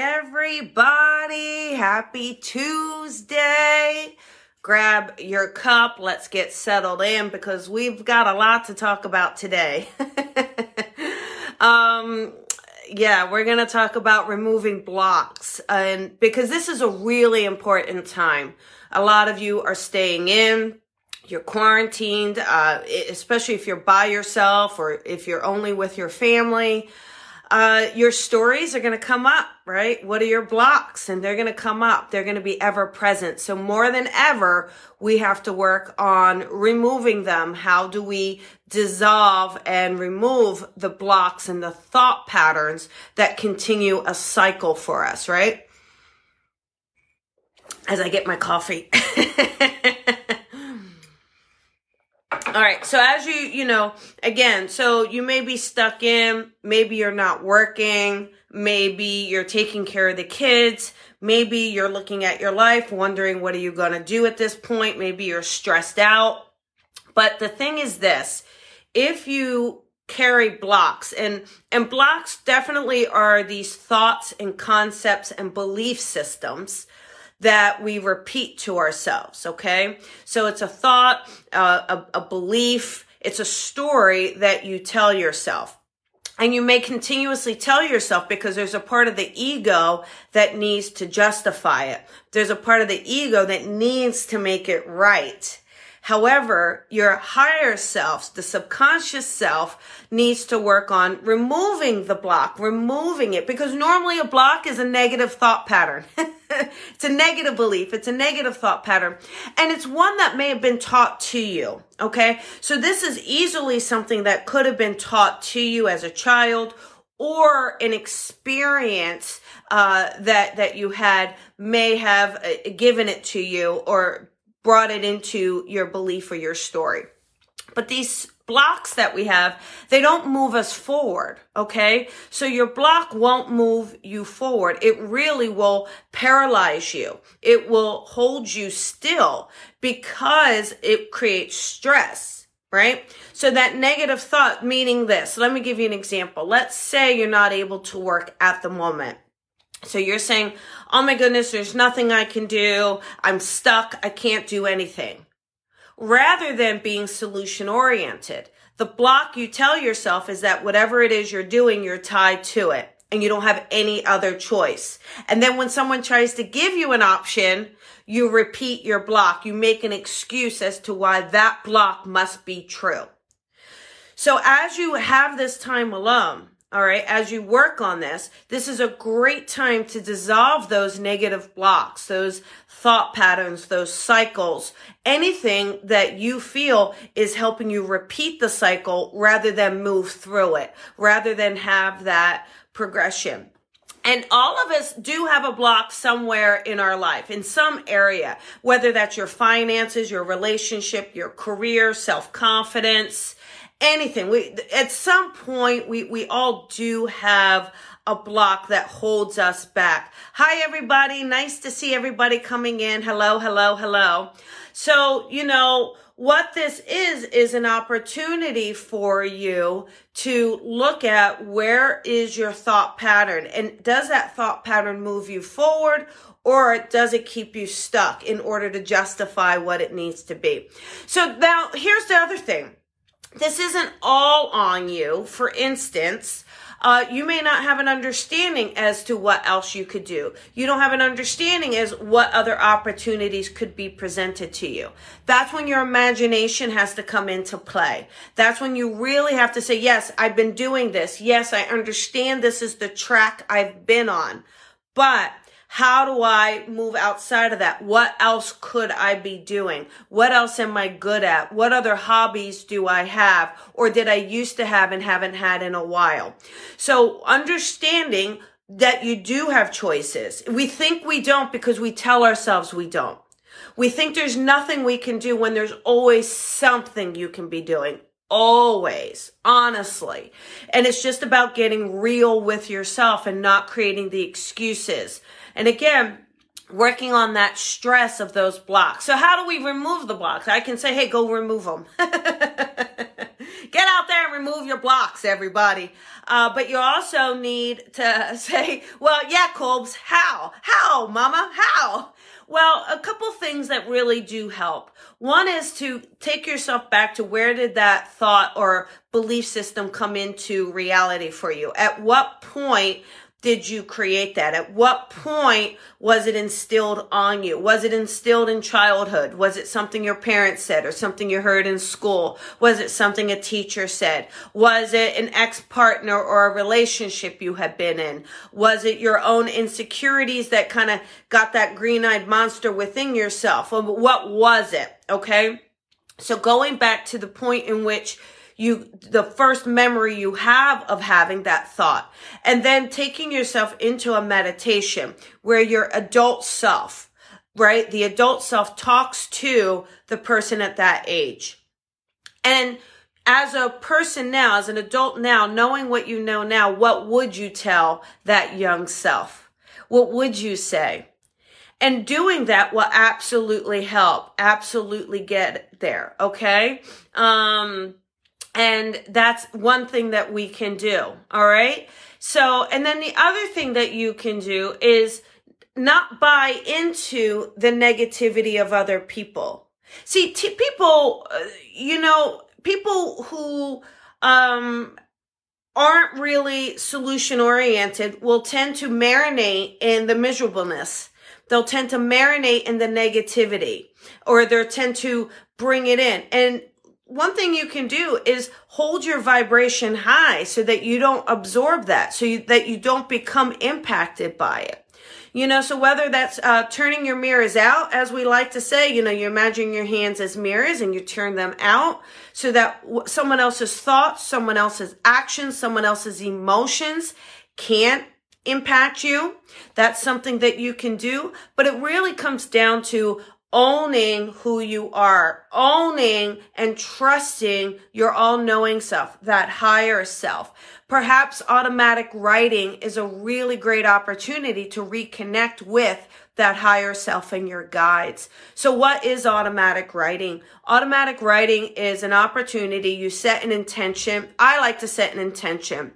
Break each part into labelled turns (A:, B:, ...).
A: everybody. Happy Tuesday. Grab your cup. Let's get settled in because we've got a lot to talk about today. um, yeah, we're going to talk about removing blocks and because this is a really important time. A lot of you are staying in. You're quarantined, uh, especially if you're by yourself or if you're only with your family uh, your stories are going to come up, right? What are your blocks? And they're going to come up. They're going to be ever present. So more than ever, we have to work on removing them. How do we dissolve and remove the blocks and the thought patterns that continue a cycle for us, right? As I get my coffee. All right. So as you, you know, again, so you may be stuck in, maybe you're not working, maybe you're taking care of the kids, maybe you're looking at your life wondering what are you going to do at this point, maybe you're stressed out. But the thing is this, if you carry blocks and and blocks definitely are these thoughts and concepts and belief systems that we repeat to ourselves. Okay. So it's a thought, uh, a, a belief. It's a story that you tell yourself. And you may continuously tell yourself because there's a part of the ego that needs to justify it. There's a part of the ego that needs to make it right. However, your higher self, the subconscious self, needs to work on removing the block, removing it, because normally a block is a negative thought pattern. it's a negative belief. It's a negative thought pattern. And it's one that may have been taught to you. Okay. So this is easily something that could have been taught to you as a child or an experience uh, that that you had may have uh, given it to you or brought it into your belief or your story. But these blocks that we have, they don't move us forward. Okay. So your block won't move you forward. It really will paralyze you. It will hold you still because it creates stress. Right? So that negative thought meaning this. Let me give you an example. Let's say you're not able to work at the moment. So you're saying, oh my goodness, there's nothing I can do. I'm stuck. I can't do anything. Rather than being solution oriented, the block you tell yourself is that whatever it is you're doing, you're tied to it and you don't have any other choice. And then when someone tries to give you an option, you repeat your block. You make an excuse as to why that block must be true. So as you have this time alone, all right, as you work on this, this is a great time to dissolve those negative blocks, those thought patterns, those cycles, anything that you feel is helping you repeat the cycle rather than move through it, rather than have that progression. And all of us do have a block somewhere in our life, in some area, whether that's your finances, your relationship, your career, self confidence, anything. We at some point we we all do have a block that holds us back. Hi everybody, nice to see everybody coming in. Hello, hello, hello. So, you know, what this is is an opportunity for you to look at where is your thought pattern and does that thought pattern move you forward or does it keep you stuck in order to justify what it needs to be? So now here's the other thing this isn't all on you. For instance, uh, you may not have an understanding as to what else you could do. You don't have an understanding as what other opportunities could be presented to you. That's when your imagination has to come into play. That's when you really have to say, yes, I've been doing this. Yes, I understand this is the track I've been on. But how do I move outside of that? What else could I be doing? What else am I good at? What other hobbies do I have or did I used to have and haven't had in a while? So understanding that you do have choices. We think we don't because we tell ourselves we don't. We think there's nothing we can do when there's always something you can be doing. Always, honestly. And it's just about getting real with yourself and not creating the excuses and again, working on that stress of those blocks. So how do we remove the blocks? I can say, hey, go remove them. Get out there and remove your blocks, everybody. Uh, but you also need to say, well, yeah, Colbs, how? How, mama? How? Well, a couple things that really do help. One is to take yourself back to where did that thought or belief system come into reality for you? At what point did you create that? At what point was it instilled on you? Was it instilled in childhood? Was it something your parents said or something you heard in school? Was it something a teacher said? Was it an ex-partner or a relationship you had been in? Was it your own insecurities that kind of got that green-eyed monster within yourself? What was it? Okay. So going back to the point in which you the first memory you have of having that thought. And then taking yourself into a meditation where your adult self right? The adult self talks to the person at that age. And as a person now as an adult now knowing what you know now what would you tell that young self? What would you say? And doing that will absolutely help absolutely get there okay? Um and that's one thing that we can do. All right. So, and then the other thing that you can do is not buy into the negativity of other people. See, t- people, uh, you know, people who, um, aren't really solution oriented will tend to marinate in the miserableness. They'll tend to marinate in the negativity or they'll tend to bring it in. And one thing you can do is hold your vibration high so that you don't absorb that, so you, that you don't become impacted by it. You know, so whether that's uh, turning your mirrors out, as we like to say, you know, you imagine your hands as mirrors and you turn them out so that someone else's thoughts, someone else's actions, someone else's emotions can't impact you. That's something that you can do. But it really comes down to owning who you are, owning and trusting your all knowing self, that higher self. Perhaps automatic writing is a really great opportunity to reconnect with that higher self and your guides. So what is automatic writing? Automatic writing is an opportunity. You set an intention. I like to set an intention.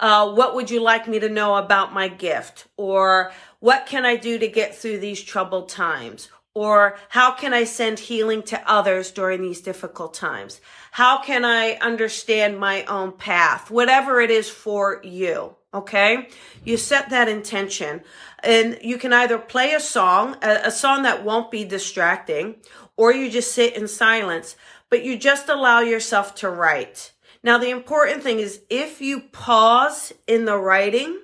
A: Uh, what would you like me to know about my gift? Or what can I do to get through these troubled times? Or how can I send healing to others during these difficult times? How can I understand my own path? Whatever it is for you. Okay. You set that intention and you can either play a song, a, song that won't be distracting, or you just sit in silence, but you just allow yourself to write. Now, the important thing is if you pause in the writing,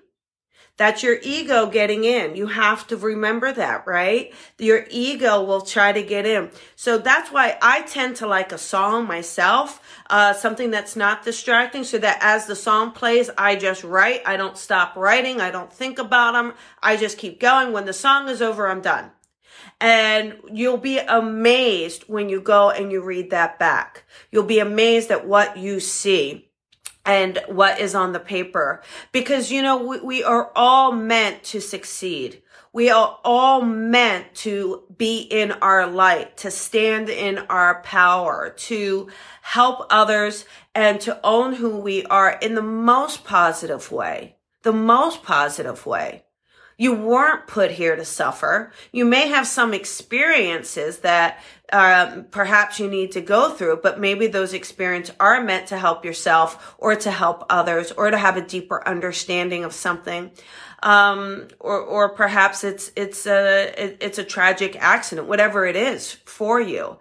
A: that's your ego getting in. You have to remember that, right? Your ego will try to get in. So that's why I tend to like a song myself, uh, something that's not distracting so that as the song plays, I just write. I don't stop writing. I don't think about them. I just keep going. When the song is over, I'm done. And you'll be amazed when you go and you read that back. You'll be amazed at what you see and what is on the paper. Because you know we, we are all meant to succeed. We are all meant to be in our light to stand in our power to help others and to own who we are in the most positive way. The most positive way you weren't put here to suffer. You may have some experiences that um, perhaps you need to go through, but maybe those experiences are meant to help yourself or to help others or to have a deeper understanding of something. Um, or, or perhaps it's, it's a, it's a tragic accident, whatever it is for you.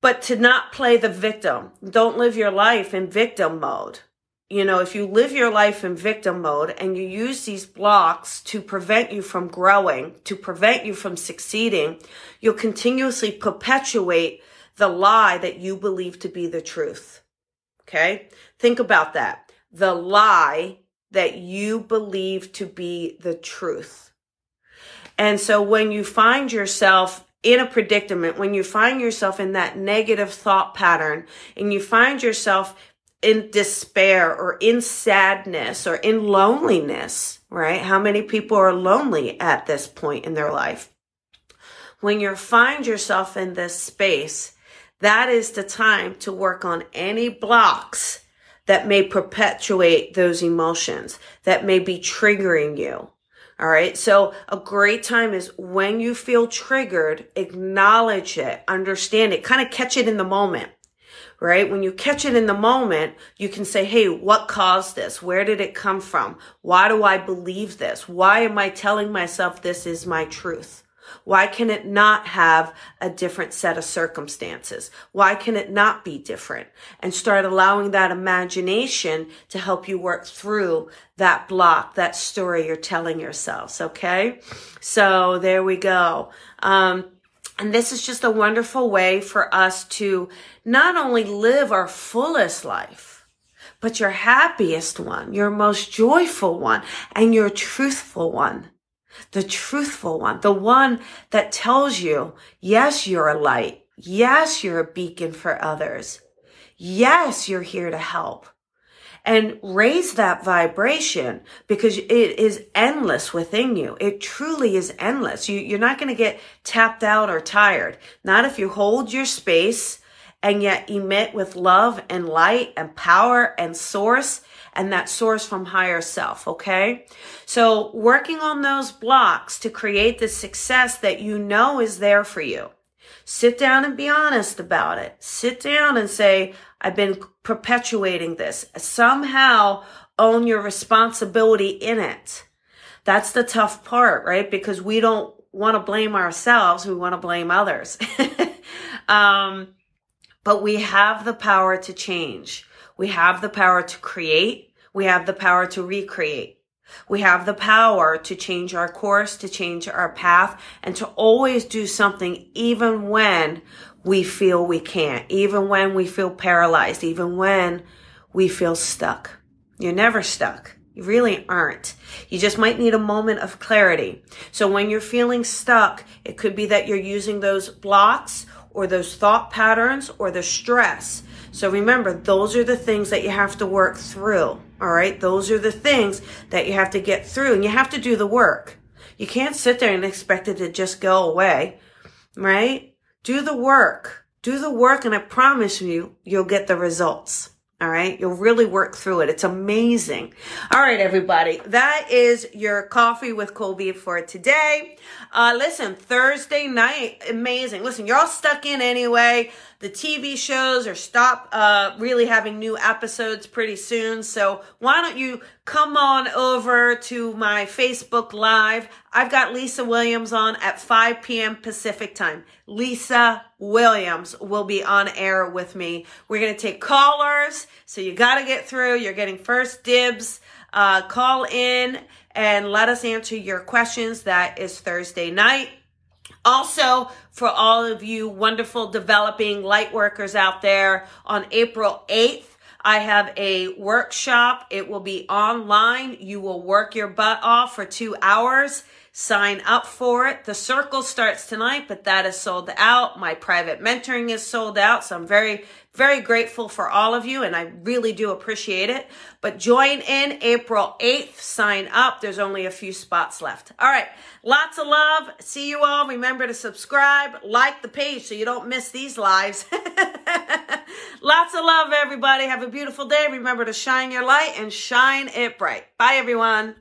A: But to not play the victim. Don't live your life in victim mode you know, if you live your life in victim mode and you use these blocks to prevent you from growing, to prevent you from succeeding, you'll continuously perpetuate the lie that you believe to be the truth. Okay. Think about that. The lie that you believe to be the truth. And so when you find yourself in a predicament, when you find yourself in that negative thought pattern and you find yourself in despair or in sadness or in loneliness, right? How many people are lonely at this point in their life? When you find yourself in this space, that is the time to work on any blocks that may perpetuate those emotions, that may be triggering you. All right. So a great time is when you feel triggered, acknowledge it, understand it, kind of catch it in the moment right? When you catch it in the moment, you can say, Hey, what caused this? Where did it come from? Why do I believe this? Why am I telling myself this is my truth? Why can it not have a different set of circumstances? Why can it not be different? And start allowing that imagination to help you work through that block, that story you're telling yourselves. Okay. So there we go. Um, and this is just a wonderful way for us to not only live our fullest life, but your happiest one, your most joyful one, and your truthful one. The truthful one, the one that tells you, yes, you're a light. Yes, you're a beacon for others. Yes, you're here to help and raise that vibration because it is endless within you. It truly is endless. You, you're not going to get tapped out or tired. Not if you hold your space and yet emit with love and light and power and source and that source from higher self. Okay. So working on those blocks to create the success that you know is there for you. Sit down and be honest about it. Sit down and say, I've been perpetuating this. Somehow own your responsibility in it. That's the tough part, right? Because we don't want to blame ourselves. We want to blame others. um, but we have the power to change. We have the power to create. We have the power to recreate. We have the power to change our course, to change our path, and to always do something even when we feel we can't, even when we feel paralyzed, even when we feel stuck. You're never stuck. You really aren't. You just might need a moment of clarity. So when you're feeling stuck, it could be that you're using those blocks or those thought patterns or the stress so remember, those are the things that you have to work through. All right. Those are the things that you have to get through and you have to do the work. You can't sit there and expect it to just go away. Right? Do the work. Do the work and I promise you, you'll get the results. All right. You'll really work through it. It's amazing. All right, everybody. That is your coffee with Colby for today. Uh, listen, Thursday night, amazing. Listen, you're all stuck in anyway. The TV shows are stop uh, really having new episodes pretty soon. So why don't you come on over to my Facebook Live? I've got Lisa Williams on at 5 p.m. Pacific time. Lisa Williams will be on air with me. We're going to take callers. So you got to get through. You're getting first dibs. Uh, call in and let us answer your questions. That is Thursday night. Also, for all of you wonderful developing light workers out there, on April 8th, I have a workshop. It will be online. You will work your butt off for two hours. Sign up for it. The circle starts tonight, but that is sold out. My private mentoring is sold out. So I'm very, very grateful for all of you and I really do appreciate it. But join in April 8th. Sign up. There's only a few spots left. All right. Lots of love. See you all. Remember to subscribe, like the page so you don't miss these lives. Lots of love, everybody. Have a beautiful day. Remember to shine your light and shine it bright. Bye, everyone.